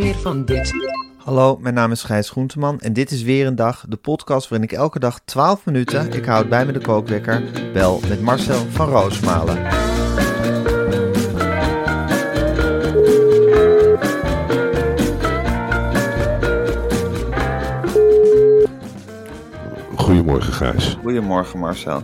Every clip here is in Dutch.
Meer van dit. Hallo, mijn naam is Gijs Groenteman en dit is weer een dag, de podcast waarin ik elke dag 12 minuten, ik houd bij me de kookwekker, bel met Marcel van Roosmalen. Goedemorgen, Gijs. Goedemorgen Marcel.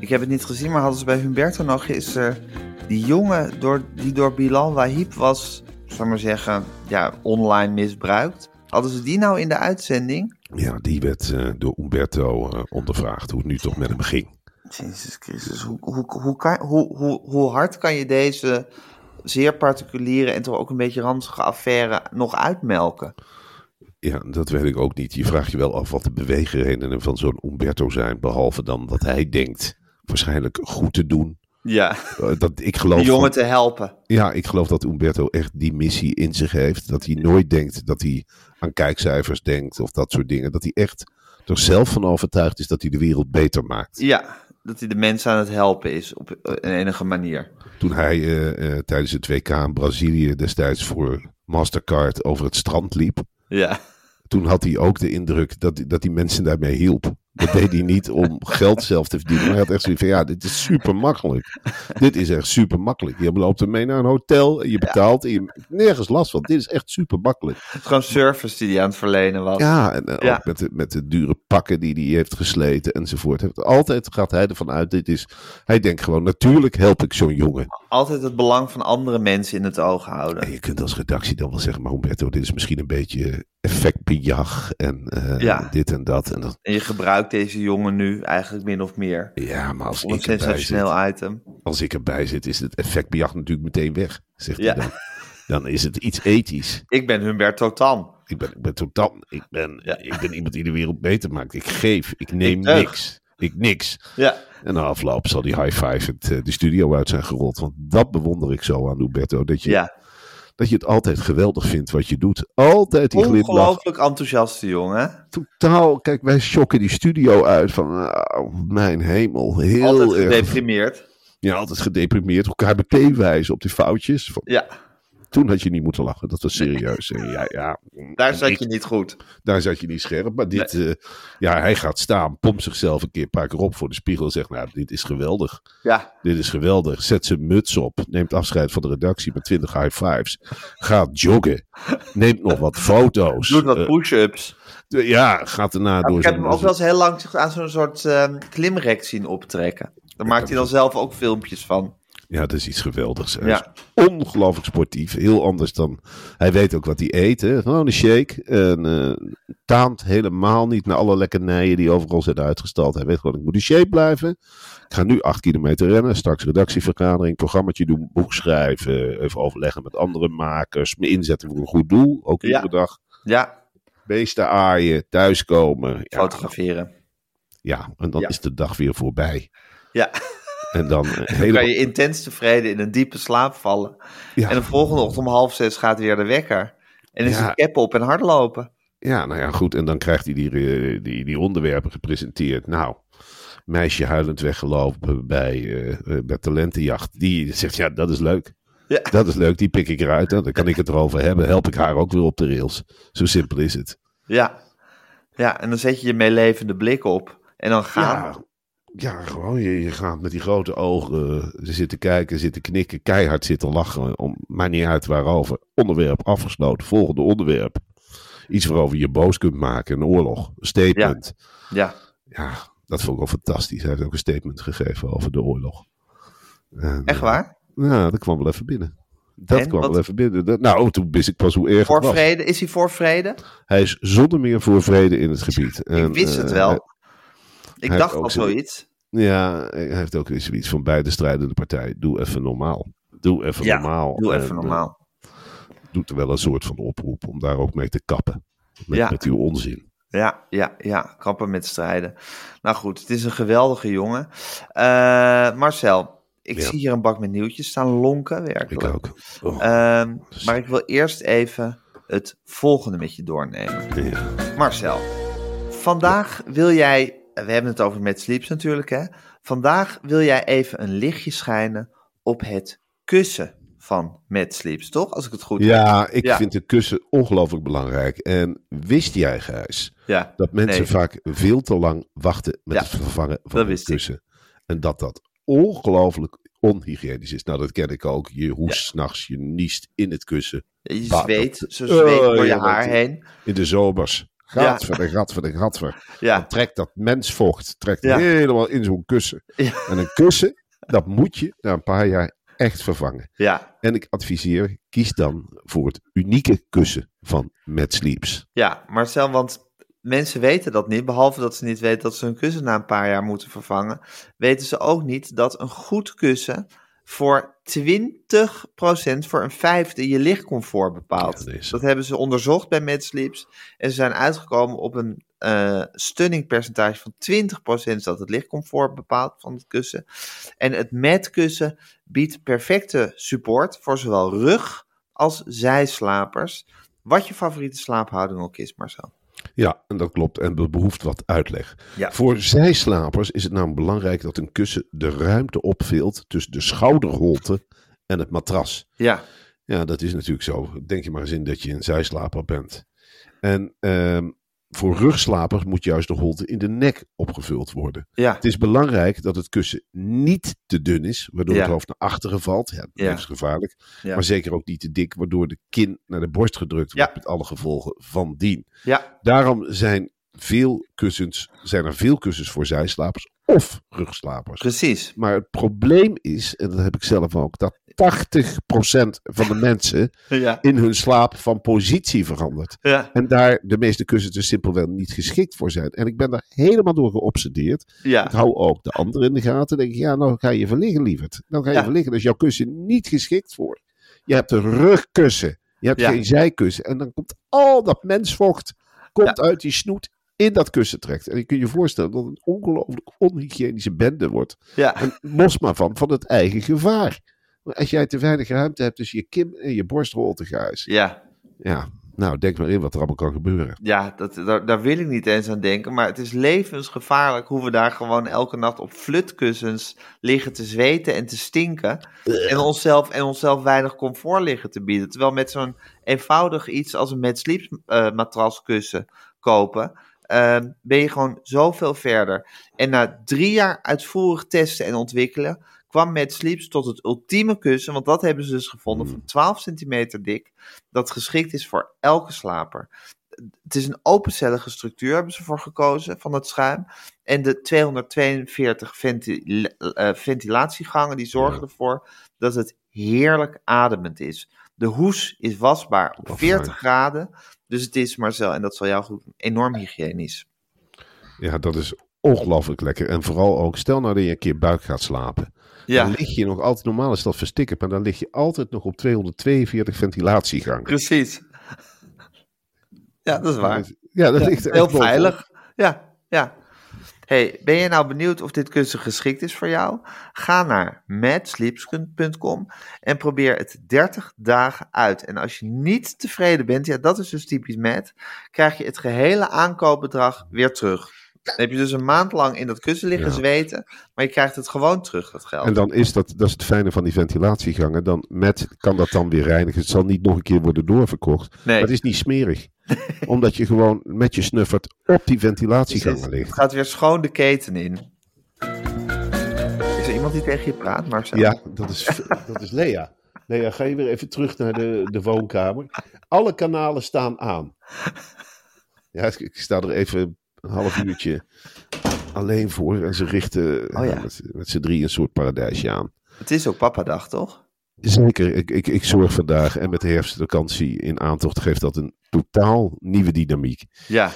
Ik heb het niet gezien, maar hadden ze bij Humberto nog is er die jongen door, die door Bilal Wahib was, zal maar zeggen, ja, online misbruikt. Hadden ze die nou in de uitzending? Ja, die werd eh, door Umberto eh, ondervraagd hoe het nu toch met hem ging. Jezus Christus, hoe, hoe, hoe, kan, hoe, hoe, hoe hard kan je deze zeer particuliere en toch ook een beetje ranzige affaire nog uitmelken? Ja, dat weet ik ook niet. Je vraagt je wel af wat de beweegredenen van zo'n Umberto zijn, behalve dan dat hij denkt waarschijnlijk goed te doen. Ja, Eh, dat, ik geloof die jongen te helpen. Ja, ik geloof dat Umberto echt die missie in zich heeft. Dat hij nooit denkt dat hij aan kijkcijfers denkt of dat soort dingen. Dat hij echt er zelf van overtuigd is dat hij de wereld beter maakt. Ja, dat hij de mensen aan het helpen is op een enige manier. Toen hij eh, eh, tijdens het WK in Brazilië destijds voor Mastercard over het strand liep. Ja, Toen had hij ook de indruk dat, dat die mensen daarmee hielp. Dat deed hij niet om geld zelf te verdienen. Maar hij had echt zoiets van, ja, dit is super makkelijk. Dit is echt super makkelijk. Je loopt ermee naar een hotel en je betaalt en je hebt nergens last van. Dit is echt super makkelijk. het is gewoon service die hij aan het verlenen was. Ja, en eh, Ja. ook met de, met de dure pakken die hij heeft gesleten enzovoort. Altijd gaat hij ervan uit, dit is... Hij denkt gewoon, natuurlijk help ik zo'n jongen. Altijd het belang van andere mensen in het oog houden. En je kunt als redactie dan wel zeggen, maar Humberto, dit is misschien een beetje effectbejag en eh, Ja. dit en dat. En dat. En je gebruikt deze jongen nu eigenlijk min of meer. Ja, maar als ik, erbij zit, item. als ik erbij zit, is het effectbejag natuurlijk meteen weg, zegt Ja. hij dan. Dan is het iets ethisch. Ik ben Humberto Tan. Ik ben, ik ben totaal, ik ben, Ja. ik ben iemand die de wereld beter maakt. Ik geef, ik neem Ik niks. Ik niks. Ja, En na afloop zal die high five het, eh, de studio uit zijn gerold. Want dat bewonder ik zo aan Huberto. Dat je, ja. Dat je het altijd geweldig vindt wat je doet. Altijd die glimlach. Ongelooflijk enthousiaste jongen. Totaal, kijk, wij shocken die studio uit van, ah, mijn hemel, heel Altijd erg. gedeprimeerd. Ja, altijd gedeprimeerd. Elkaar meteen wijzen op die foutjes. Van, Ja, toen had je niet moeten lachen, dat was serieus. En ja, ja, daar zat ik- je niet goed. Daar zat je niet scherp. Maar dit, eh, ja, hij gaat staan, pompt zichzelf een keer een paar keer op voor de spiegel en zegt, nou, dit is geweldig. Ja, Dit is geweldig. Zet zijn muts op. Neemt afscheid van de redactie met 20 high fives. Gaat joggen. Neemt nog wat foto's. doet wat Eh, push-ups. ja, gaat daarna door ik heb hem ook wel eens heel lang aan zo'n soort ehm, klimrek zien optrekken. Daar maakt hij dan zelf ook filmpjes van. Ja, dat is iets geweldigs. Hij Ja. is ongelooflijk sportief. Heel anders dan... Hij weet ook wat hij eet. Hè? Gewoon een shake. En eh, taamt helemaal niet naar alle lekkernijen die overal zijn uitgestald. Hij weet gewoon, ik moet in shape blijven. Ik ga nu acht kilometer rennen. Straks redactievergadering, programmaatje doen, boek schrijven. Even overleggen met andere makers. Me inzetten voor een goed doel. Ook Ja. iedere dag. Ja, Beesten aaien, thuiskomen. Ja, fotograferen. ja, en dan Ja. is de dag weer voorbij. Ja, En dan kan je intens tevreden in een diepe slaap vallen. Ja. En de volgende ochtend om half zes gaat weer de wekker. En is Ja. de cap op en hardlopen. Ja, nou ja, goed. En dan krijgt hij die, eh, die, die onderwerpen gepresenteerd. Nou, meisje huilend weggelopen bij, eh, eh, bij Talentenjacht. Die zegt, ja, dat is leuk. Ja. Dat is leuk, die pik ik eruit. Dan kan ik het erover hebben. Help ik haar ook weer op de rails. Zo simpel is het. Ja. Ja, en dan zet je je meelevende blik op. En dan gaan. Ja, ja, gewoon, je, je gaat met die grote ogen eh, zitten kijken, zitten knikken, keihard zitten lachen. Om, maar niet uit waarover. Onderwerp afgesloten. Volgende onderwerp. Iets waarover je boos kunt maken. Een oorlog. Een statement. Ja, Ja, dat vond ik wel fantastisch. Hij heeft ook een statement gegeven over de oorlog. En, echt waar? Ja, dat kwam wel even binnen. Dat En, kwam wat- wel even binnen. Dat- nou, toen wist ik pas hoe erg Voor het was. vrede? Is hij voor vrede? Hij is zonder meer voor vrede in het gebied. Ik wist het wel. Ik hij dacht al zoiets. Ja, hij heeft ook weer zoiets van beide strijdende partijen. Doe even normaal. Doe even Ja, normaal. Doe En, even eh, normaal. doet er wel een soort van oproep om daar ook mee te kappen. Met, Ja. met uw onzin. Ja, ja, ja. Kappen met strijden. Nou goed, het is een geweldige jongen. Eh, Marcel, ik Ja. zie hier een bak met nieuwtjes staan lonken, werkelijk. Ik ook. Oh, Ehm, maar ik wil eerst even het volgende met je doornemen. ja. Marcel, vandaag wil jij, we hebben het over met Sleeps natuurlijk hè. Vandaag wil jij even een lichtje schijnen op het kussen van Mad Sleeps, toch? Als ik het goed heb. ja, ik Ja. vind de kussen ongelooflijk belangrijk. En wist jij, Gijs, Ja, dat mensen Nee. vaak veel te lang wachten met Ja, het vervangen van ik. kussen? En dat dat ongelooflijk onhygiënisch is. Nou, dat ken ik ook. Je hoest 's s'nachts, je niest in het kussen. je zweet, zo zweet Oh, door je ja, haar heen. In de zomers. Ja. Gadver, gadver, gadver. Ja, Dan trekt dat mensvocht trekt Ja. helemaal in zo'n kussen. Ja. En een kussen, dat moet je na een paar jaar echt vervangen. ja, En ik adviseer, kies dan voor het unieke kussen van Mad Sleeps. ja, Marcel, want mensen weten dat niet. Behalve dat ze niet weten dat ze hun kussen na een paar jaar moeten vervangen, weten ze ook niet dat een goed kussen voor 20% voor een vijfde je lichtcomfort bepaalt. Ja, dat hebben ze onderzocht bij MedSleeps en ze zijn uitgekomen op een eh stunning percentage van 20% dat het lichtcomfort bepaalt van het kussen. En het MedKussen biedt perfecte support voor zowel rug als zijslapers. Wat je favoriete slaaphouding ook is, Marcel. Ja, en dat klopt. En dat behoeft wat uitleg. Ja. Voor zijslapers is het namelijk belangrijk dat een kussen de ruimte opvult tussen de schouderholte en het matras. Ja, Ja, dat is natuurlijk zo. Denk je maar eens in dat je een zijslaper bent. En ehm, voor rugslapers moet juist de holte in de nek opgevuld worden. ja, Het is belangrijk dat het kussen niet te dun is, waardoor Ja. het hoofd naar achteren valt. Ja, dat Ja. is gevaarlijk. Maar zeker ook niet te dik, waardoor de kin naar de borst gedrukt wordt met alle gevolgen van dien. ja, Daarom zijn, veel kussens, zijn er veel kussens voor zijslapers of rugslapers. precies. Maar het probleem is, en dat heb ik zelf ook, dat 80% van de mensen Ja, in hun slaap van positie verandert. ja, En daar de meeste kussens er simpelweg niet geschikt voor zijn. En ik ben daar helemaal door geobsedeerd. Ik ja, hou ook de anderen in de gaten. denk ik, ja, nou ga je verliggen, lieverd. Nou ga je verliggen. Is jouw kussen niet geschikt voor. Je hebt een rugkussen. Je hebt geen zijkussen. En dan komt al dat mensvocht komt uit die snoet in dat kussen trekt. En je kunt je voorstellen dat het een ongelooflijk onhygiënische bende wordt. ja, En los maar van, van het eigen gevaar. Maar Als jij te weinig ruimte hebt tussen je kin en je borstholte, Gijs. ja. Ja, nou denk maar in wat er allemaal kan gebeuren. Ja, dat, daar, daar wil ik niet eens aan denken. Maar het is levensgevaarlijk hoe we daar gewoon elke nacht op flutkussens liggen te zweten en te stinken. En onszelf, en onszelf weinig comfort liggen te bieden. Terwijl met zo'n eenvoudig iets als een Mad Sleep eh, matraskussen kopen, eh, ben je gewoon zoveel verder. En na drie jaar uitvoerig testen en ontwikkelen, kwam Mad Sleeps tot het ultieme kussen. Want dat hebben ze dus gevonden van 12 centimeter dik. Dat geschikt is voor elke slaper het is een opencellige structuur, hebben ze voor gekozen, van het schuim. En de 242 venti- eh, ventilatiegangen, die zorgen ervoor dat het heerlijk ademend is. De hoes is wasbaar op Oh, 40 fijn. graden. Dus het is, Marcel, en dat zal jou goed enorm hygiënisch. Ja, dat is ongelooflijk lekker. En vooral ook, stel nou dat je een keer buik gaat slapen. Ja, Dan lig je nog altijd, normaal is dat verstikkerd, maar dan lig je altijd nog op 242 ventilatiegangen. precies. Ja, dat is waar. Ja, dat Ja, ligt heel veilig. Ja, ja. Hey, ben je nou benieuwd of dit kussen geschikt is voor jou? Ga naar madsleeps.com en probeer het 30 dagen uit. En als je niet tevreden bent, ja, dat is dus typisch Mad, krijg je het gehele aankoopbedrag weer terug. Dan heb je dus een maand lang in dat kussen liggen Ja. zweten, maar je krijgt het gewoon terug, dat geld. En dan is dat, dat is het fijne van die ventilatiegangen. Dan met kan dat dan weer reinigen. Het zal niet nog een keer worden doorverkocht. Nee. Maar het is niet smerig. Omdat je gewoon met je snuffert op die ventilatiegangen ligt. Het gaat weer schoon de keten in. iemand die tegen je praat, Marcel? Ja, dat is, dat is Lea. Lea, ga je weer even terug naar de, de woonkamer. Alle kanalen staan aan. Ja, ik, ik sta er even een half uurtje alleen voor. En ze richten Oh ja. met, met z'n drie een soort paradijsje aan. Het is ook papadag, toch? Zeker, ik, ik, ik zorg vandaag en met de herfstvakantie in aantocht geeft dat een totaal nieuwe dynamiek. Ja.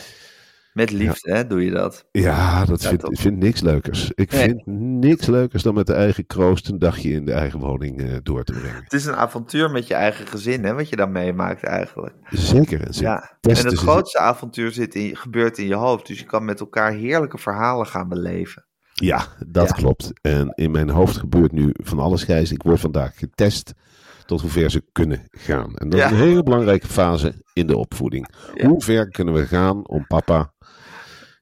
Met liefde, hè, doe je dat. Ja, dat Ja, vind, ik vind niks leukers. Ik Nee. vind niks leukers dan met de eigen kroost een dagje in de eigen woning eh, door te brengen. Het is een avontuur met je eigen gezin, hè, wat je dan meemaakt eigenlijk. Zeker. En, Ja. En het grootste avontuur zit in, gebeurt in je hoofd. Dus je kan met elkaar heerlijke verhalen gaan beleven. Ja, dat Ja. klopt. En in mijn hoofd gebeurt nu van alles, Gijs. Ik word vandaag getest tot hoe ver ze kunnen gaan. En dat Ja. is een hele belangrijke fase in de opvoeding. Ja. Hoe ver kunnen we gaan om papa,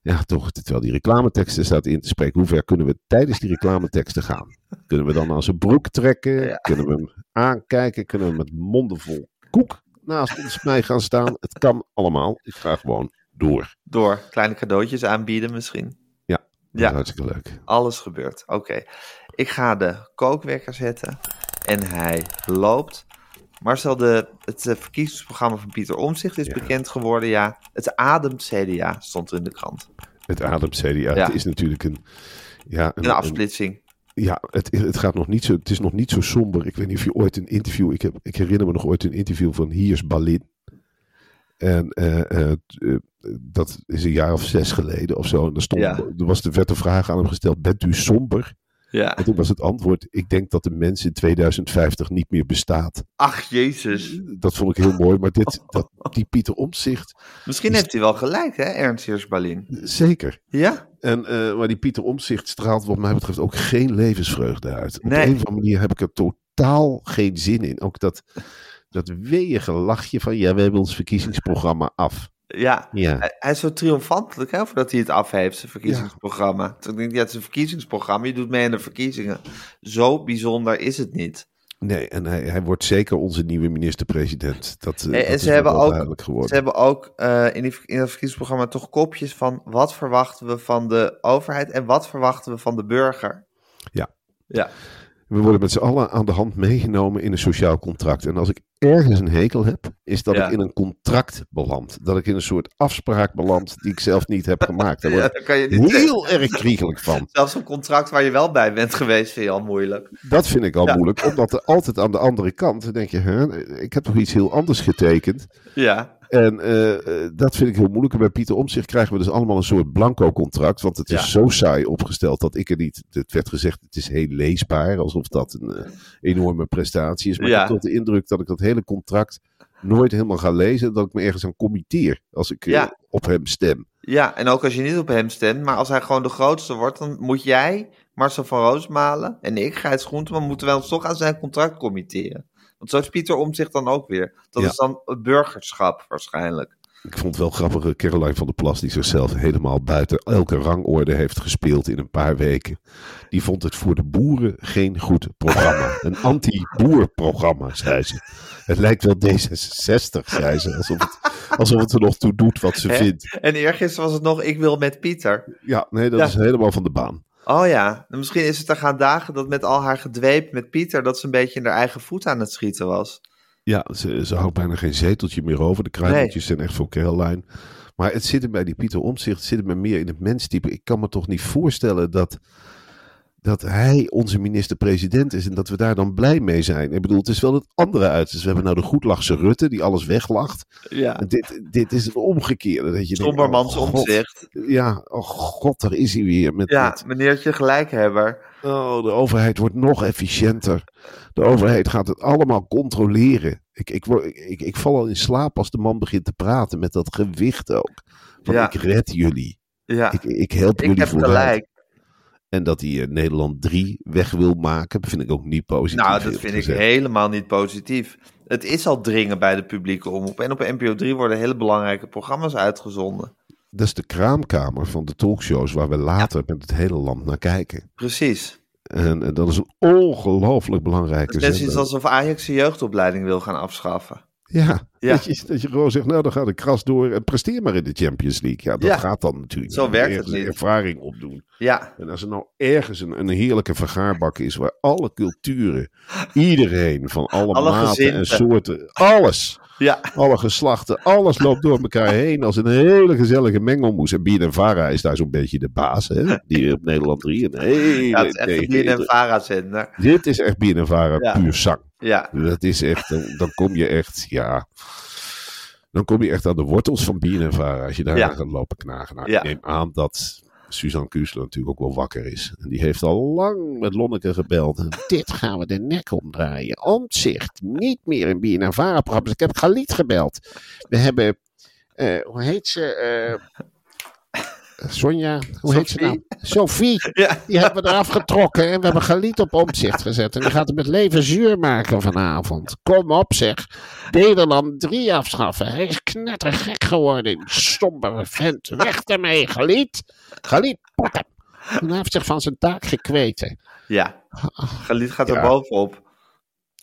ja toch, terwijl die reclameteksten staat in te spreken, hoe ver kunnen we tijdens die reclameteksten gaan? Kunnen we dan aan zijn broek trekken? Ja. Kunnen we hem aankijken? Kunnen we met monden vol koek naast ons mij gaan staan? Het kan allemaal. Ik ga gewoon door. Door kleine cadeautjes aanbieden misschien. Ja, dat Ja. is hartstikke leuk. Alles gebeurt. Oké. Ik ga de kookwekker zetten. En hij loopt. Marcel, de, het eh, verkiezingsprogramma van Pieter Omtzigt is Ja. bekend geworden. Ja, het ademt CDA stond in de krant. Het ademt CDA. Ja. Het is natuurlijk een... Ja, Een afsplitsing. Ja, het, het, gaat nog niet zo, het is nog niet zo somber. Ik weet niet of je ooit een interview... Ik, heb, ik herinner me nog ooit een interview van Hiers Balin. En eh, eh, dat is een jaar of zes geleden of zo. En er, stond, Ja. er was de, de vraag aan hem gesteld, bent u somber? Ja. En toen was het antwoord, ik denk dat de mens in 2050 niet meer bestaat. Ach, jezus. Dat vond ik heel mooi. Maar dit, dat, die Pieter Omtzigt, Misschien heeft hij wel gelijk, hè, Ernst Heersbalin. zeker. Ja? En, eh, maar die Pieter Omtzigt straalt wat mij betreft ook geen levensvreugde uit. Op een of andere manier heb ik er totaal geen zin in. Ook dat, dat weeige lachje van ja, we hebben ons verkiezingsprogramma af. Ja. Ja, Hij, is zo triomfantelijk, hè, voordat hij het af heeft, zijn verkiezingsprogramma. Toen denk ik, ja, het is een verkiezingsprogramma, je doet mee aan de verkiezingen. Zo bijzonder is het niet. nee, en hij, hij wordt zeker onze nieuwe minister-president. Dat, eh, en dat ze is hebben ook- duidelijk geworden. Ze hebben ook eh, in, die, in dat verkiezingsprogramma toch kopjes van wat verwachten we van de overheid en wat verwachten we van de burger. Ja. Ja. We worden met z'n allen aan de hand meegenomen in een sociaal contract. En als ik ergens een hekel heb, is dat Ja. ik in een contract beland. Dat ik in een soort afspraak beland die ik zelf niet heb gemaakt. Daar Ja, word dan kan je ik niet heel erg kriegelijk van. Zelfs een contract waar je wel bij bent geweest vind je al moeilijk. Dat vind ik al Ja. moeilijk, omdat er altijd aan de andere kant, dan denk je, hè, ik heb toch iets heel anders getekend. Ja. En eh, eh, dat vind ik heel moeilijk. En bij Pieter Omtzigt krijgen we dus allemaal een soort blanco contract, want het Ja. is zo saai opgesteld dat ik er niet, het werd gezegd, het is heel leesbaar, alsof dat een eh, enorme prestatie is. Maar Ja. ik heb tot de indruk dat ik dat hele contract nooit helemaal ga lezen, dat ik me ergens aan committeer als ik op hem stem. Ja, en ook als je niet op hem stemt, maar als hij gewoon de grootste wordt, dan moet jij, Marcel van Roosmalen en ik, Gijs Groenteman, moeten wij ons toch aan zijn contract committeren. Want zo is Pieter om zich dan ook weer. Dat Ja. is dan het burgerschap waarschijnlijk. Ik vond het wel grappig, Caroline van der Plas, die zichzelf helemaal buiten elke rangorde heeft gespeeld in een paar weken. Die vond het voor de boeren geen goed programma. Een anti-boerprogramma, zei ze. Het lijkt wel D66, zei ze. Alsof het, alsof het er nog toe doet wat ze Hè? vindt. En eergisteren was het nog, ik wil met Pieter. Ja, nee, dat Ja. is helemaal van de baan. Oh ja, en misschien is het er gaan dagen dat met al haar gedweep met Pieter, dat ze een beetje in haar eigen voet aan het schieten was. Ja, ze, ze houdt bijna geen zeteltje meer over. De kruimeltjes zijn echt voor Caroline. Maar het zit er bij die Pieter Omtzigt, het zit er me meer in het menstype. Ik kan me toch niet voorstellen dat, dat hij onze minister-president is en dat we daar dan blij mee zijn. Ik bedoel, het is wel het andere uit. Dus we hebben nou de goedlachse Rutte, die alles weglacht. Ja, dit, dit is het omgekeerde. Dat je denkt, oh, omzicht. Ja, oh god, daar is hij weer. Met, Ja, met, meneertje gelijkhebber. oh, de overheid wordt nog efficiënter. De overheid gaat het allemaal controleren. Ik, ik, word- ik, ik val al in slaap als de man begint te praten met dat gewicht ook. Van Ja. ik red jullie. Ja, Ik, ik help ik jullie heb vooruit. gelijk. En dat hij eh, Nederland 3 weg wil maken, vind ik ook niet positief. Nou, dat vind ik helemaal niet positief. Het is al dringen bij de publieke omroep. En op NPO 3 worden hele belangrijke programma's uitgezonden. Dat is de kraamkamer van de talkshows waar we later met het hele land naar kijken. Precies. En, en dat is een ongelooflijk belangrijke Het is iets alsof Ajax de jeugdopleiding wil gaan afschaffen. Ja, Ja. Dat, je, dat je gewoon zegt, nou dan gaat de kras door en presteer maar in de Champions League. Ja, dat Ja. gaat dan natuurlijk. Zo werkt het niet. ervaring opdoen. Ja, En als er nou ergens een, een heerlijke vergaarbak is waar alle culturen, iedereen van alle, Alle maten en soorten, alles, ja, alle geslachten, alles loopt door elkaar heen als een hele gezellige mengelmoes. En Bien en Vara is daar zo'n beetje de baas, hè? die op Nederland 3 een hele ja, het is echt Bien en Vara-zender. Dit is echt Bien en Vara puur zang. Ja, Dat is echt, dan, dan kom je echt, ja. Dan kom je echt aan de wortels van Bien en Vara als je daar Ja. gaat lopen knagen. Nou, Ja. ik neem aan dat Suzanne Kuusler natuurlijk ook wel wakker is. En die heeft al lang met Lonneke gebeld. En Dit gaan we de nek omdraaien. Omzicht, niet meer in Bien en Vara programma's. Ik heb Galit gebeld. We hebben, eh, hoe heet ze? eh, Sonja, hoe heet ze nou? Sophie. ja, Die hebben we eraf getrokken en we hebben Galiet op omzicht gezet. En die gaat het met leven zuur maken vanavond. Kom op zeg. Nederland 3 afschaffen. Hij is knettergek geworden. Stombere vent. Weg ermee, Galiet. Galiet, pak hem. En hij heeft zich van zijn taak gekweten. ja. Galiet gaat er Ja. bovenop.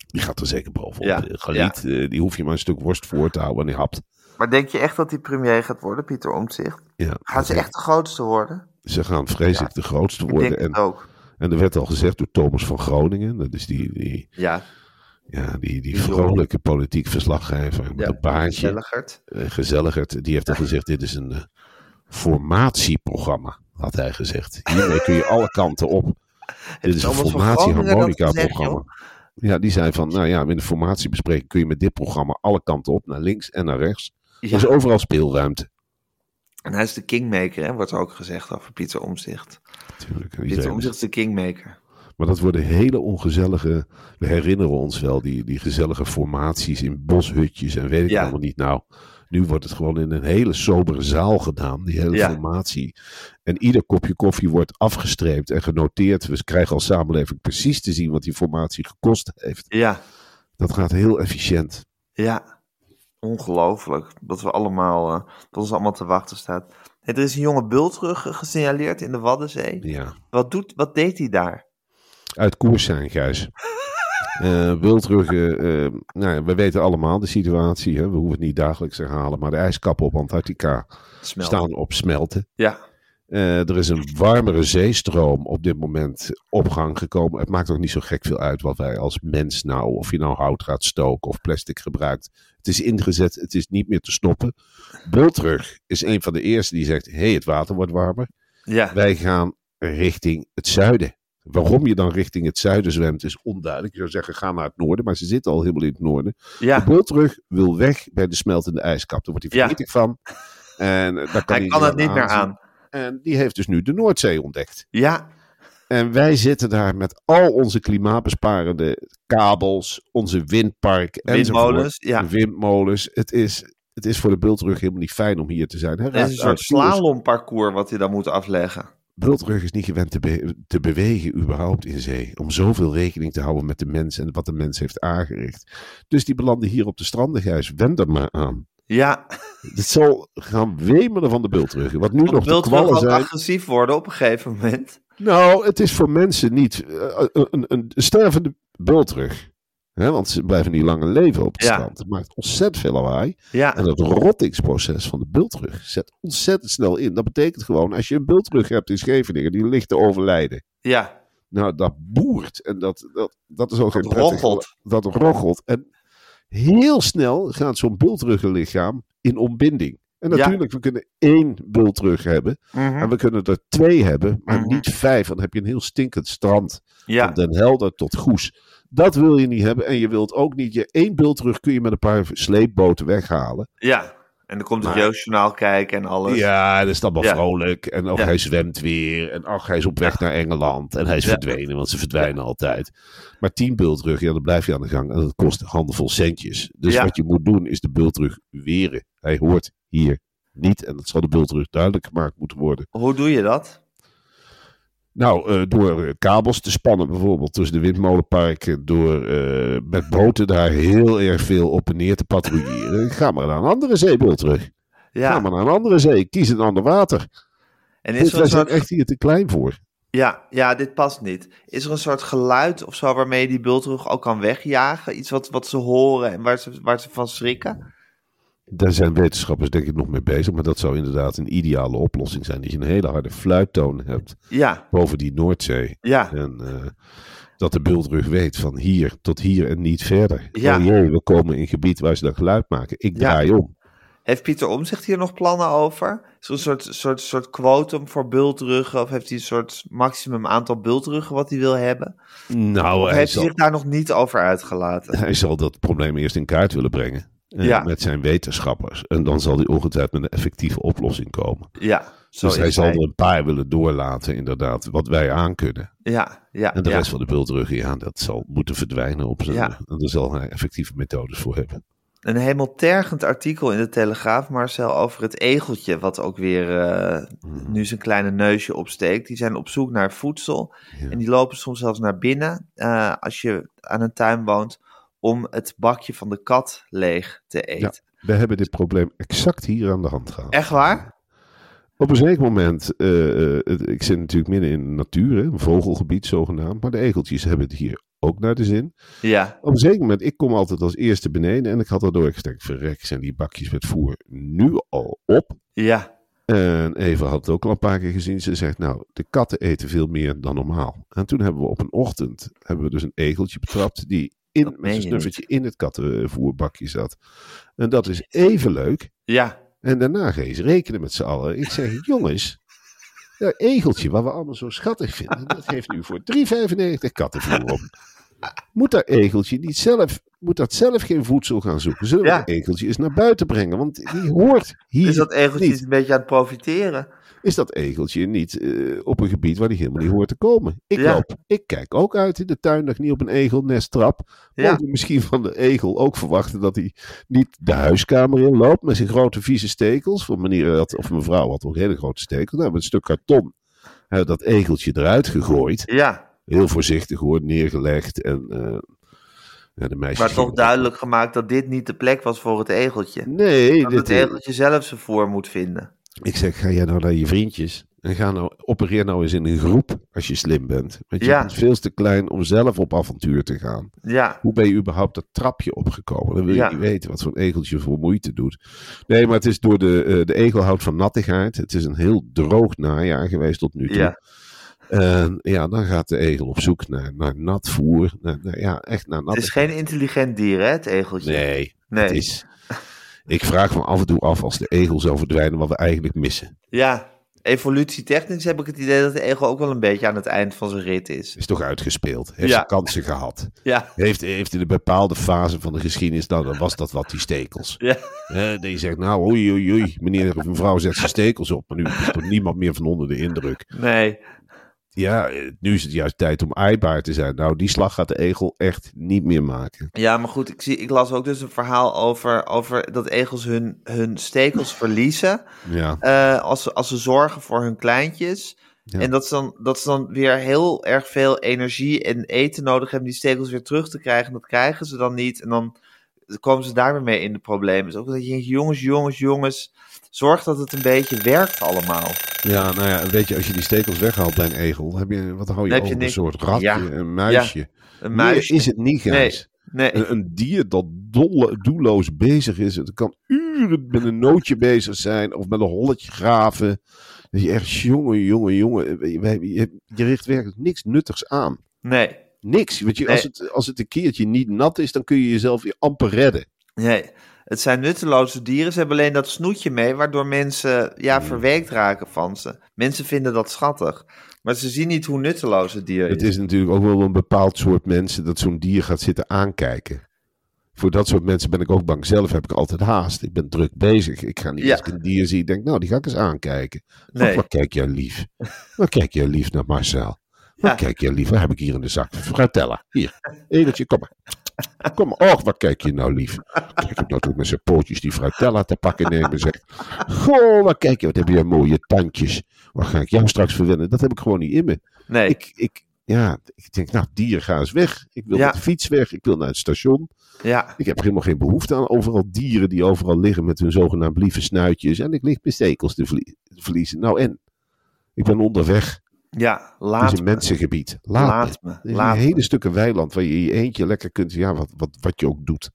Die gaat er zeker bovenop. Ja, Galiet, eh, die hoef je maar een stuk worst voor te houden en die hapt. Maar denk je echt dat hij premier gaat worden, Pieter Omtzigt? Ja, Gaat ze echt de grootste worden? Ze gaan vreselijk de grootste Ik worden. denk En, het ook. en er werd al gezegd door Thomas van Groningen. Dat is die, die, Ja, ja, die, die Die vrolijke politiek verslaggever. Met ja. een baantje. Eh, gezelligerd. Die heeft al gezegd: dit is een eh, formatieprogramma, had hij gezegd. Hiermee kun je alle kanten op. dit is een Thomas van formatie Groningen dat harmonica gezegd, programma. Ja, die zei van, nou ja, in de formatiebespreking kun je met dit programma alle kanten op, naar links en naar rechts. Ja. Er is overal speelruimte. En hij is de kingmaker, hè, wordt er ook gezegd over Pieter Omtzigt. Natuurlijk. En Pieter Omtzigt is de kingmaker. Maar dat worden hele ongezellige. We herinneren ons wel die, die gezellige formaties in boshutjes en weet ik Ja. allemaal niet. Nou, nu wordt het gewoon in een hele sobere zaal gedaan, die hele Ja. formatie. En ieder kopje koffie wordt afgestreept en genoteerd. We krijgen als samenleving precies te zien wat die formatie gekost heeft. Ja, Dat gaat heel efficiënt. ja. Ongelooflijk. Dat we allemaal, eh, dat ons allemaal te wachten staat. Hey, er is een jonge bultrug eh, gesignaleerd in de Waddenzee. Ja. Wat, doet, wat deed hij daar? Uit koers zijn, Gijs. Wildruggen, eh, nou ja, we weten allemaal de situatie. Hè? We hoeven het niet dagelijks te herhalen. Maar de ijskappen op Antarctica staan op smelten. Ja, Eh, er is een warmere zeestroom op dit moment op gang gekomen. Het maakt ook niet zo gek veel uit wat wij als mens nou, of je nou hout gaat stoken of plastic gebruikt. Het is ingezet, het is niet meer te stoppen. Bultrug is een van de eerste die zegt, hé, hey, het water wordt warmer. ja. Wij gaan richting het zuiden. Waarom je dan richting het zuiden zwemt is onduidelijk. Je zou zeggen, ga naar het noorden, maar ze zitten al helemaal in het noorden. De ja. bultrug wil weg bij de smeltende ijskap. Daar wordt hij Ja. verdrietig van. En eh, daar kan Hij kan het niet meer aan. En die heeft dus nu de Noordzee ontdekt. Ja, En wij zitten daar met al onze klimaatbesparende kabels, onze windpark Windmolens, ja. Windmolens. Het is, het is voor de bultrug helemaal niet fijn om hier te zijn. Het is een soort slalomparcours wat hij dan moet afleggen. Bultrug is niet gewend te, be- te bewegen überhaupt in zee. Om zoveel rekening te houden met de mens en wat de mens heeft aangericht. Dus die belanden hier op de stranden, Gijs. Wend er maar aan. Ja, Het zal gaan wemelen van de bultruggen. Wat nu nog de kwallen zijn. agressief worden op een gegeven moment. Nou, het is voor mensen niet eh, een, een, een stervende bultrug. Hè, want ze blijven niet langer leven op het Ja. strand. Het maakt ontzettend veel lawaai. Ja, En het rottingsproces van de bultrug zet ontzettend snel in. Dat betekent gewoon, als je een bultrug hebt in Scheveningen, die ligt te overlijden. ja, Nou, dat boert. En dat, dat, dat is ook Dat geen prettig roggelt. Dat roggelt. En heel snel gaat zo'n bultruggenlichaam in ontbinding. En Ja. natuurlijk, we kunnen één bultrug hebben. mhm, En we kunnen er twee hebben, maar Mhm. niet vijf. Dan heb je een heel stinkend strand. ja, Van Den Helder tot Goes. Dat wil je niet hebben. En je wilt ook niet... Je één bultrug kun je met een paar sleepboten weghalen. ja. En dan komt het Maar- jeugdjournaal kijken en alles. Ja, dat is dan wel Ja. vrolijk. En ook Ja. hij zwemt weer. En ach, hij is op weg naar Engeland. En hij is Ja. verdwenen, want ze verdwijnen altijd. Maar tien bultrug, ja, dan blijf je aan de gang. En dat kost een handenvol centjes. Dus wat je moet doen, is de bultrug weren. Hij hoort hier niet. En dat zal de bultrug duidelijk gemaakt moeten worden. Hoe doe je dat? Nou, eh, door eh, kabels te spannen bijvoorbeeld tussen de windmolenparken. Door eh, met boten daar heel erg veel op en neer te patrouilleren. Ga maar naar een andere zeebultrug. Ga Ja, maar naar een andere zee. Kies een ander water. en is er wij zijn echt hier te klein voor. Ja, ja, dit past niet. Is er een soort geluid of zo waarmee je die bultrug ook kan wegjagen? Iets wat, wat ze horen en waar ze, waar ze van schrikken? Daar zijn wetenschappers denk ik nog mee bezig. Maar dat zou inderdaad een ideale oplossing zijn. Dat je een hele harde fluittoon hebt Ja, boven die Noordzee. ja, En eh, dat de bultrug weet van hier tot hier en niet verder. Ja. Oh jee, we komen in een gebied waar ze dat geluid maken. Ik Ja. draai om. Heeft Pieter Omzicht hier nog plannen over? Is er een soort, soort, soort quotum voor bultruggen? Of heeft hij een soort maximum aantal bultruggen wat hij wil hebben? Nou, Of hij heeft hij zal, zich daar nog niet over uitgelaten? hij zal dat probleem eerst in kaart willen brengen. Ja. Met zijn wetenschappers. En dan zal hij ongetwijfeld met een effectieve oplossing komen. Ja, zo dus hij zal er een paar willen doorlaten, inderdaad, wat wij aankunnen. Ja, ja, En de ja. rest van de bultruggen, ja, dat zal moeten verdwijnen op zijn. Ja. En daar zal hij effectieve methodes voor hebben. Een helemaal tergend artikel in de Telegraaf, Marcel, over het egeltje, wat ook weer eh, Hmm. nu zijn kleine neusje opsteekt. Die zijn op zoek naar voedsel en die lopen soms zelfs naar binnen, eh, als je aan een tuin woont, om het bakje van de kat leeg te eten. We hebben dit probleem exact hier aan de hand gehad. Echt waar? Op een zeker moment, eh, eh, ik zit natuurlijk midden in de natuur, een vogelgebied zogenaamd, maar de egeltjes hebben het hier ook naar de zin. Ja, Op een zeker moment, ik kom altijd als eerste beneden en ik had daardoor gezegd, verrek, zijn die bakjes met voer nu al op? ja, En Eva had het ook al een paar keer gezien. Ze zegt, nou, de katten eten veel meer dan normaal. En toen hebben we op een ochtend, hebben we dus een egeltje betrapt die in, met een je snuffertje in het kattenvoerbakje zat. En dat is even leuk. ja. En daarna ga je eens rekenen met z'n allen. Ik zeg, jongens, dat egeltje, wat we allemaal zo schattig vinden, dat heeft nu voor 3,95 kattenvoer op. Moet dat egeltje niet zelf, moet dat zelf geen voedsel gaan zoeken? Zullen we Ja. dat egeltje eens naar buiten brengen? Want die hoort hier Is dat egeltje niet. een beetje aan het profiteren? Is dat egeltje niet eh, op een gebied waar die helemaal niet hoort te komen? Ik Ja. loop, ik kijk ook uit in de tuin dat ik niet op een egelnest trap. Ja. Misschien van de egel ook verwachten dat hij niet de huiskamer in loopt met zijn grote vieze stekels. Want meneer had, of mevrouw had ook hele grote stekels. Nou, met een stuk karton hebben we dat egeltje eruit gegooid. Ja, Heel voorzichtig hoor, neergelegd. En eh, ja, de maar toch duidelijk gemaakt dat dit niet de plek was voor het egeltje. Nee, Dat dit, het egeltje zelf zijn voor moet vinden. Ik zeg, ga jij nou naar je vriendjes en ga nou, opereer nou eens in een groep als je slim bent. Want je Ja. bent veel te klein om zelf op avontuur te gaan. Ja, Hoe ben je überhaupt dat trapje opgekomen? Dan wil je Ja. niet weten wat zo'n egeltje voor moeite doet. Nee, maar het is door de, eh, de egel houdt van nattigheid. Het is een heel droog najaar geweest tot nu toe. ja. En ja, dan gaat de egel op zoek naar, naar nat voer. Naar, naar- ja, echt naar Het nat. is geen intelligent dier, hè, het egeltje? Nee, Nee. het is... Ik vraag me af en toe af als de egel zou verdwijnen wat we eigenlijk missen. Ja, evolutietechnisch heb ik het idee dat de egel ook wel een beetje aan het eind van zijn rit is. Is toch uitgespeeld. Heeft Ja. kansen gehad. Ja, Heeft, heeft in een bepaalde fase van de geschiedenis, nou, dan was dat wat die stekels. ja, die zegt, nou, oei, oei, oei, meneer of mevrouw zet zijn stekels op. Maar nu is er niemand meer van onder de indruk. nee. Ja, nu is het juist tijd om aaibaar te zijn. Nou, die slag gaat de egel echt niet meer maken. Ja, maar goed, ik, zie, ik las ook dus een verhaal over, over dat egels hun, hun stekels verliezen. Ja, eh, als, ze, als ze zorgen voor hun kleintjes. Ja. En dat ze, dan, dat ze dan weer heel erg veel energie en eten nodig hebben, die stekels weer terug te krijgen. En dat krijgen ze dan niet. En dan komen ze daar weer mee in de problemen. Dus ook dat je denkt, jongens, jongens, jongens, zorg dat het een beetje werkt allemaal. ja, nou ja, weet je, als je die stekels weghaalt bij een egel, heb je, wat hou je over? je Een soort ratje, Ja. een muisje. Een Meer muisje. is het niet, Gijs. Nee, nee. Een, een dier dat dolle, doelloos bezig is. Het kan uren met een nootje bezig zijn of met een holletje graven. Dat je echt, jongen, jongen, jongen. Je, je, je- je richt werkelijk niks nuttigs aan. nee. Niks. Weet je, Nee. als, het, als het een keertje niet nat is, dan kun je jezelf weer amper redden. Nee, het zijn nutteloze dieren. Ze hebben alleen dat snoetje mee, waardoor mensen ja, Hmm. verweekt raken van ze. Mensen vinden dat schattig. Maar ze zien niet hoe nutteloos het dier Het is. is natuurlijk ook wel een bepaald soort mensen dat zo'n dier gaat zitten aankijken. Voor dat soort mensen ben ik ook bang. Zelf heb ik altijd haast. Ik ben druk bezig. Ik ga niet Ja. als ik een dier zie, denk nou, die ga ik eens aankijken. Nee. Wat kijk jij lief. Wat kijk jij lief naar Marcel. Wat Ja. kijk jij lief. Wat heb ik hier in de zak? Fratella. Hier. Edeltje, kom maar. Kom. Och, wat kijk je nou lief. Kijk hem nou toch met zijn pootjes die fratella te pakken nemen en zegt. Goh, wat kijk je. Wat heb je mooie tandjes. Wat ga ik jou straks verwennen? Dat heb ik gewoon niet in me. Nee, Ik, ik, ja, ik denk, nou, dieren ga eens weg. Ik wil Ja. met de fiets weg. Ik wil naar het station. ja, Ik heb helemaal geen behoefte aan overal dieren die overal liggen met hun zogenaamd lieve snuitjes. En ik lig mijn stekels te verliezen. Nou en? Ik ben onderweg. Ja, Het laat is een me. mensengebied. Laat, Laat me. me, laat een hele stukken weiland waar je je eentje lekker kunt, ja, wat, wat, wat je ook doet.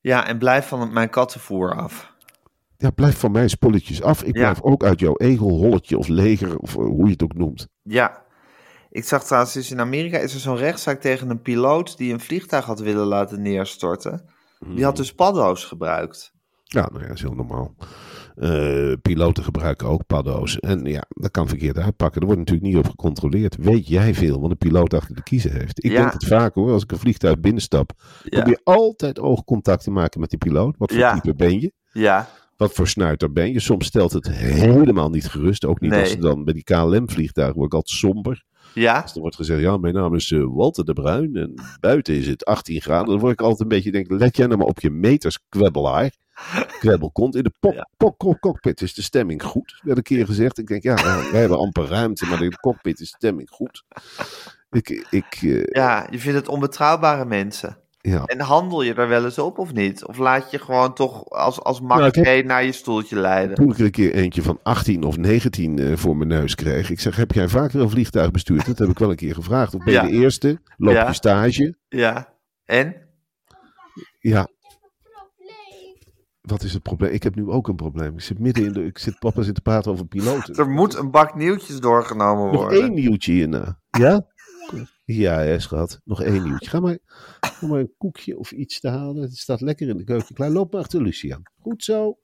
Ja, en blijf van mijn kattenvoer af. Ja, blijf van mij spulletjes af. Ik Ja. blijf ook uit jouw egelholletje of leger, of eh, hoe je het ook noemt. Ja. Ik zag trouwens, dus in Amerika is er zo'n rechtszaak tegen een piloot die een vliegtuig had willen laten neerstorten. Die had dus paddo's gebruikt. Ja, nou ja, dat is heel normaal. Eh, piloten gebruiken ook paddo's. En ja, dat kan verkeerd uitpakken. Er wordt natuurlijk niet op gecontroleerd. Weet jij veel wat een piloot achter de kiezer heeft? Ik Ja. denk het vaak hoor. Als ik een vliegtuig binnenstap, Ja. probeer altijd oogcontact te maken met die piloot. Wat voor Ja. type ben je? Ja, Wat voor snuiter ben je? Soms stelt het helemaal niet gerust. Ook niet Nee. als ze dan bij die KLM-vliegtuigen word ik altijd somber. ja, Als er wordt gezegd, ja, mijn naam is eh, Walter de Bruin en buiten is het 18 graden. Dan word ik altijd een beetje, denk, let jij nou maar op je meters kwebbelaar. Kwebbelkont. In de Ja. cockpit is de stemming goed, werd een keer gezegd. Ik denk, ja, nou, wij hebben amper ruimte, maar in de cockpit is de stemming goed. Ik, ik eh, ja, je vindt het onbetrouwbare mensen. ja. En handel je er wel eens op of niet? Of laat je gewoon toch als, als Nou, heb- makkelijk naar je stoeltje leiden? Toen ik er een keer eentje van 18 of 19 eh, voor mijn neus kreeg. Ik zeg, heb jij vaker een vliegtuig bestuurd? Dat heb ik wel een keer gevraagd. Of ben je Ja. de eerste? Loop Ja. je stage? Ja, en? Ja. Wat is het probleem? Ik heb nu ook een probleem. Ik zit midden in de. Ik zit, papa zit te praten over piloten. Er moet een bak nieuwtjes doorgenomen Nog worden. één nieuwtje hierna. Ja? Ja, hè, schat. Nog één nieuwtje. Ga maar, ga maar een koekje of iets te halen. Het staat lekker in de keuken klaar. Loop maar achter Lucie aan. Goed zo.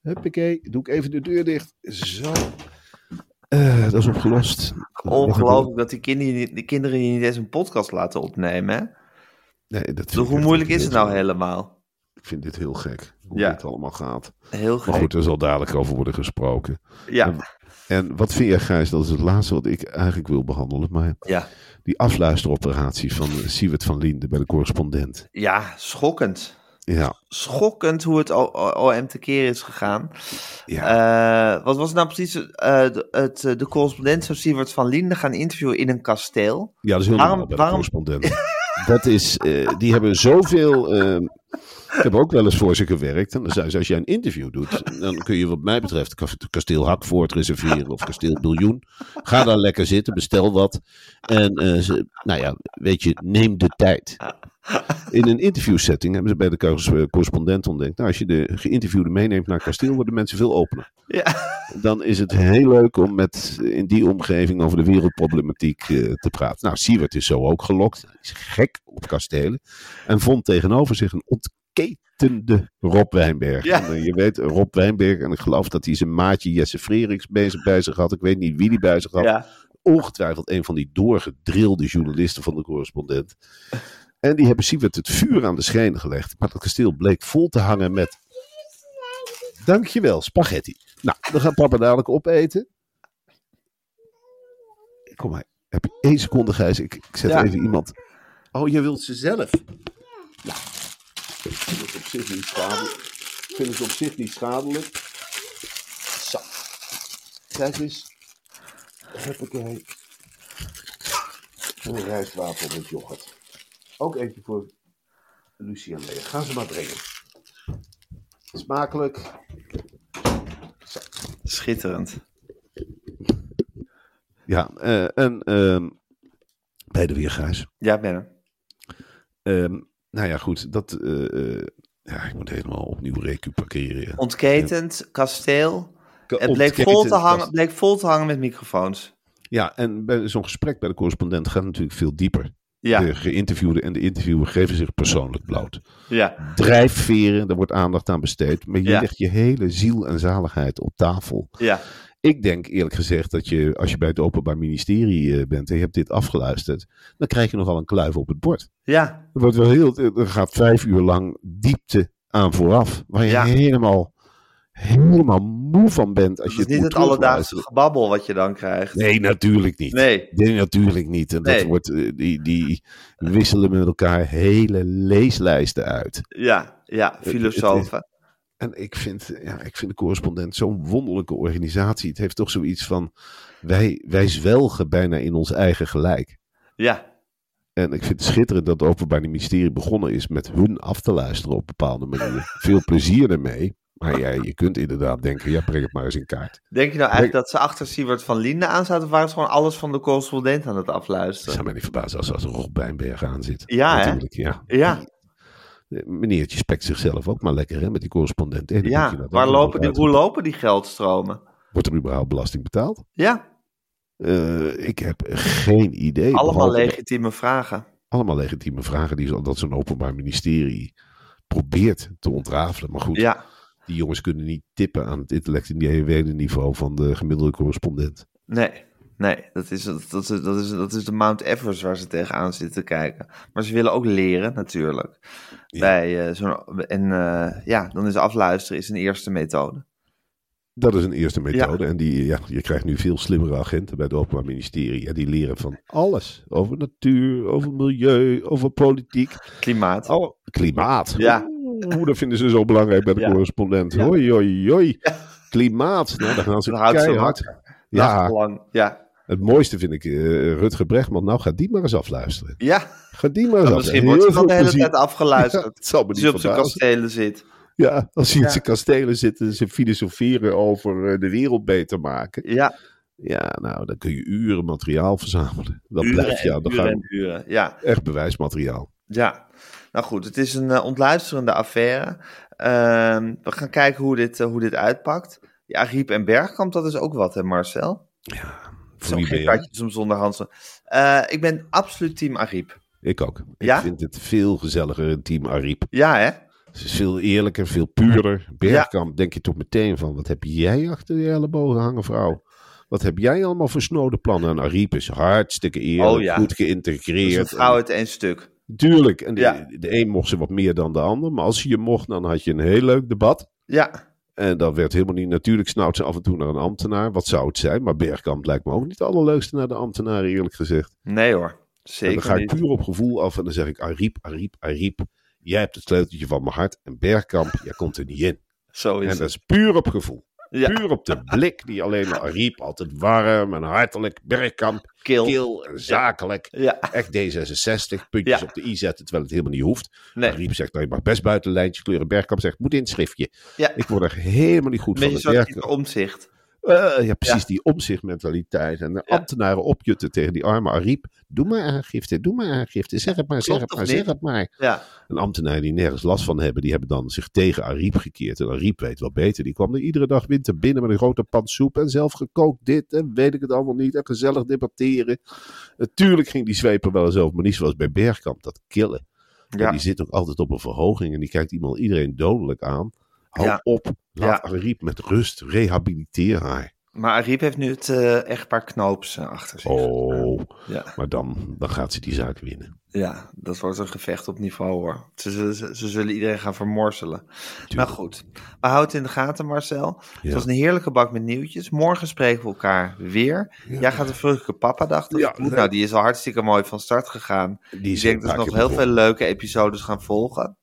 Huppakee. Doe ik even de deur dicht. Zo. Eh, dat is opgelost. Ongelooflijk dat die kinderen, je niet- die kinderen je niet eens een podcast laten opnemen. Hè? Nee, dat Dus hoe moeilijk is het nou helemaal? Ik vind dit heel gek. Hoe Ja. dit allemaal gaat. Heel Maar gek. goed, er zal dadelijk over worden gesproken. Ja, En wat vind jij, Gijs? Dat is het laatste wat ik eigenlijk wil behandelen. Maar ja. die afluisteroperatie van eh, Siewert van Linden bij de correspondent. ja, schokkend. Ja, Schokkend hoe het OM tekeer is gegaan. ja. Eh, wat was nou precies eh, de, het, de correspondent zou Siewert van Linden gaan interviewen in een kasteel? ja, dat is heel waarom- waarom- de correspondent. dat is, die hebben zoveel... eh, ik heb ook wel eens voor ze gewerkt. En dan zei ze, als jij een interview doet, dan kun je wat mij betreft ka- kasteel Hakvoort reserveren of kasteel Biljoen. Ga daar lekker zitten, bestel wat. En eh, ze, nou ja, weet je, neem de tijd. In een interviewsetting hebben ze bij de cor- correspondent ontdekt. Nou, als je de geïnterviewde meeneemt naar het kasteel, worden mensen veel opener. Ja, Dan is het heel leuk om met eh, in die omgeving over de wereldproblematiek eh, te praten. Nou, Siewert is zo ook gelokt. Hij is gek op kastelen. En vond tegenover zich een ontketende Rob Wijnberg. Ja. En, eh, je weet, Rob Wijnberg, en ik geloof dat hij zijn maatje Jesse Freriks bezig bij zich had. Ik weet niet wie die bij zich had ja. ongetwijfeld een van die doorgedrilde journalisten van de correspondent. En die hebben Siewert het vuur aan de schenen gelegd. Maar dat kasteel bleek vol te hangen met... Dankjewel, spaghetti. Nou, dan gaat papa dadelijk opeten. Kom maar, heb je één seconde, Gijs? Ik, ik zet Ja. even iemand... Oh, je wilt ze zelf? Nou, ik vind het op zich niet schadelijk. Ik vind het op zich niet schadelijk. Zo. Kijk eens. Huppakee. En een rijstwafel met yoghurt. Ook eentje voor Lucie en Lea. Gaan ze maar brengen. Smakelijk. Schitterend. Ja, eh, en ehm bij de weergrijs. Ja, ben er. Ehm nou ja, goed. Dat, eh, eh, ja, ik moet helemaal opnieuw recupereren. Ontketend, kasteel. Het bleek vol, te hangen, bleek vol te hangen met microfoons. Ja, en bij zo'n gesprek bij de correspondent gaat natuurlijk veel dieper. Ja, De geïnterviewde en de interviewer geven zich persoonlijk bloot. ja, Drijfveren, daar wordt aandacht aan besteed. Maar je Ja. legt je hele ziel en zaligheid op tafel. ja. Ik denk eerlijk gezegd dat je, als je bij het Openbaar Ministerie eh, bent en je hebt dit afgeluisterd, dan krijg je nogal een kluif op het bord. Ja, Er, wordt wel heel, er gaat vijf uur lang diepte aan vooraf, waar je Ja. helemaal, helemaal moe van bent als het je is niet het alledaagse gebabbel wat je dan krijgt. Nee, natuurlijk niet. Nee. Nee, natuurlijk niet. En dat Nee. wordt, eh, die, die wisselen met elkaar hele leeslijsten uit. Ja, ja, filosofen. En ik vind, ja, ik vind de correspondent zo'n wonderlijke organisatie. Het heeft toch zoiets van, wij, wij zwelgen bijna in ons eigen gelijk. Ja, En ik vind het schitterend dat het Openbaar Ministerie begonnen is met hun af te luisteren op bepaalde manieren. Veel plezier ermee. Maar ja, je kunt inderdaad denken, ja, breng het maar eens in kaart. Denk je nou eigenlijk dat ze achter Siewert van Linden aan zaten? Of waren ze gewoon alles van de correspondent aan het afluisteren? zou mij niet verbazen als, als Rob Bijnberg aan zit. Ja, hè? Ja. Ja, Meneertje spekt zichzelf ook maar lekker hè, met die correspondent. En die je ja. Waar lopen die, hoe lopen die geldstromen? Wordt er überhaupt belasting betaald? Ja, Eh, ik heb geen idee. allemaal legitieme vragen. allemaal legitieme vragen die dat zo'n openbaar ministerie probeert te ontrafelen. Maar goed, Ja, die jongens kunnen niet tippen aan het intellectuele niveau van de gemiddelde correspondent. nee. Nee, dat is, dat, is, dat, is, dat is de Mount Everest waar ze tegenaan zitten te kijken. Maar ze willen ook leren, natuurlijk. Ja. Bij, eh, zo'n, en eh, ja, dan is afluisteren is een eerste methode. Dat is een eerste methode. En die, ja, je krijgt nu veel slimmere agenten bij het Openbaar Ministerie. Ja, die leren van alles. Over natuur, over milieu, over politiek. Klimaat. Al, klimaat. Ja. Oeh, dat vinden ze zo belangrijk bij de Ja. correspondent. Ja. Hoi, hoi, hoi. Klimaat. Nou, daar gaan ze ze keihard. wakker. Ja. Ja. Het mooiste vind ik eh, Rutger Brechtman. Nou, ga die maar eens afluisteren. Ja, Ga die maar eens maar afluisteren. misschien wordt Heel dan de hele plezier. tijd afgeluisterd. Ja, het zal me Als niet hij op zijn kastelen zit. Ja, als hij Ja. in zijn kastelen zit en ze filosoferen over eh, de wereld beter maken. Ja, Ja, nou, dan kun je uren materiaal verzamelen. Dan uren blijf je aan de uren gang. en uren. Ja, Echt bewijsmateriaal. ja. Nou goed, het is een eh, ontluisterende affaire. Ehm, we gaan kijken hoe dit, hoe dit uitpakt. Ja, Riep en Bergkamp, dat is ook wat, hè Marcel? Voor wie ben om zonder Hansen. Eh, ik ben absoluut team Ariep. Ik ook. Ik Ja? vind het veel gezelliger in team Ariep. Ja, hè? Het is veel eerlijker, veel puurder. Bergkamp denk je toch meteen van, wat heb jij achter je ellebogen hangen, vrouw? Wat heb jij allemaal voor snode plannen? En Ariep is hartstikke eerlijk, Oh ja. goed Dus een geïntegreerd. vrouw En- uit één stuk. Tuurlijk. En de, Ja. de een mocht ze wat meer dan de ander. Maar als je mocht, dan had je een heel leuk debat. Ja, En dat werd helemaal niet. Natuurlijk snauwt ze af en toe naar een ambtenaar. Wat zou het zijn? Maar Bergkamp lijkt me ook niet de allerleukste naar de ambtenaren, eerlijk gezegd. nee hoor. En dan Zeker ga ik niet. puur op gevoel af en dan zeg ik Ariep, Ariep, Ariep. Jij hebt het sleuteltje van mijn hart. En Bergkamp, jij komt er niet in. Zo is En het. dat is puur op gevoel. Ja. Puur op de blik die alleen maar Ariep, altijd warm en hartelijk. Bergkamp, Kil. kil en zakelijk. Ja, Echt D66, puntjes Ja. op de i zetten, terwijl het helemaal niet hoeft. nee. Ariep zegt, nou, je mag best buiten lijntjes kleuren. Bergkamp zegt, moet in het schriftje. Ja, Ik word er helemaal niet goed een van. beetje omzicht. Eh, ja, precies, Ja. die omzichtmentaliteit. En de Ja. ambtenaren opjutten tegen die arme Ariep. Doe maar aangifte, doe maar aangifte. Zeg het maar, zeg Klopt het maar, zeg het maar. Ja, Een ambtenaar die nergens last van hebben, die hebben dan zich tegen Ariep gekeerd. En Ariep weet wel beter. Die kwam er iedere dag winter binnen met een grote pan soep. En zelf gekookt dit en weet ik het allemaal niet. En gezellig debatteren. Natuurlijk ging die zweper wel eens over, maar niet zoals bij Bergkamp. Dat killen. En ja. die zit ook altijd op een verhoging. En die kijkt iemand, iedereen dodelijk aan. Hou Ja. op. Laat Ja. Ariep met rust. Rehabiliteer haar. Maar Ariep heeft nu het eh echtpaar Knoops eh, achter zich. Oh, Ja. maar dan, dan gaat ze die zaak winnen. ja, dat wordt een gevecht op niveau hoor. Ze, zullen- ze, ze zullen iedereen gaan vermorselen. Nou goed, we houden het in de gaten Marcel. Het was een heerlijke bak met nieuwtjes. Morgen spreken we elkaar weer. Jij gaat de Vrolijke Papa-dag Ja, leuk. Nou, die is al hartstikke mooi van start gegaan. Die Ik denk dat er nog heel veel leuke episodes gaan volgen.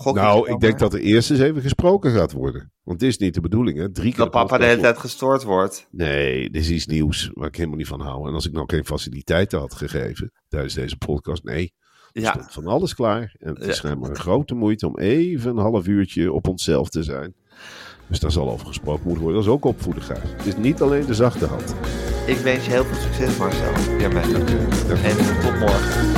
Gok Nou, ik denk dat er eerst eens even gesproken gaat worden. Want het is niet de bedoeling, hè? Drie keer Dat papa de hele tijd gestoord wordt. Nee, dit is iets nieuws waar ik helemaal niet van hou. En als ik nou geen faciliteiten had gegeven tijdens deze podcast, nee. Er Ja. stond van alles klaar. En het is Ja. schijnbaar een grote moeite om even een half uurtje op onszelf te zijn. Dus daar zal over gesproken moeten worden. Dat is ook opvoedigheid. Het is niet alleen de zachte hand. Ik wens je heel veel succes Marcel. Hiermee. En tot morgen.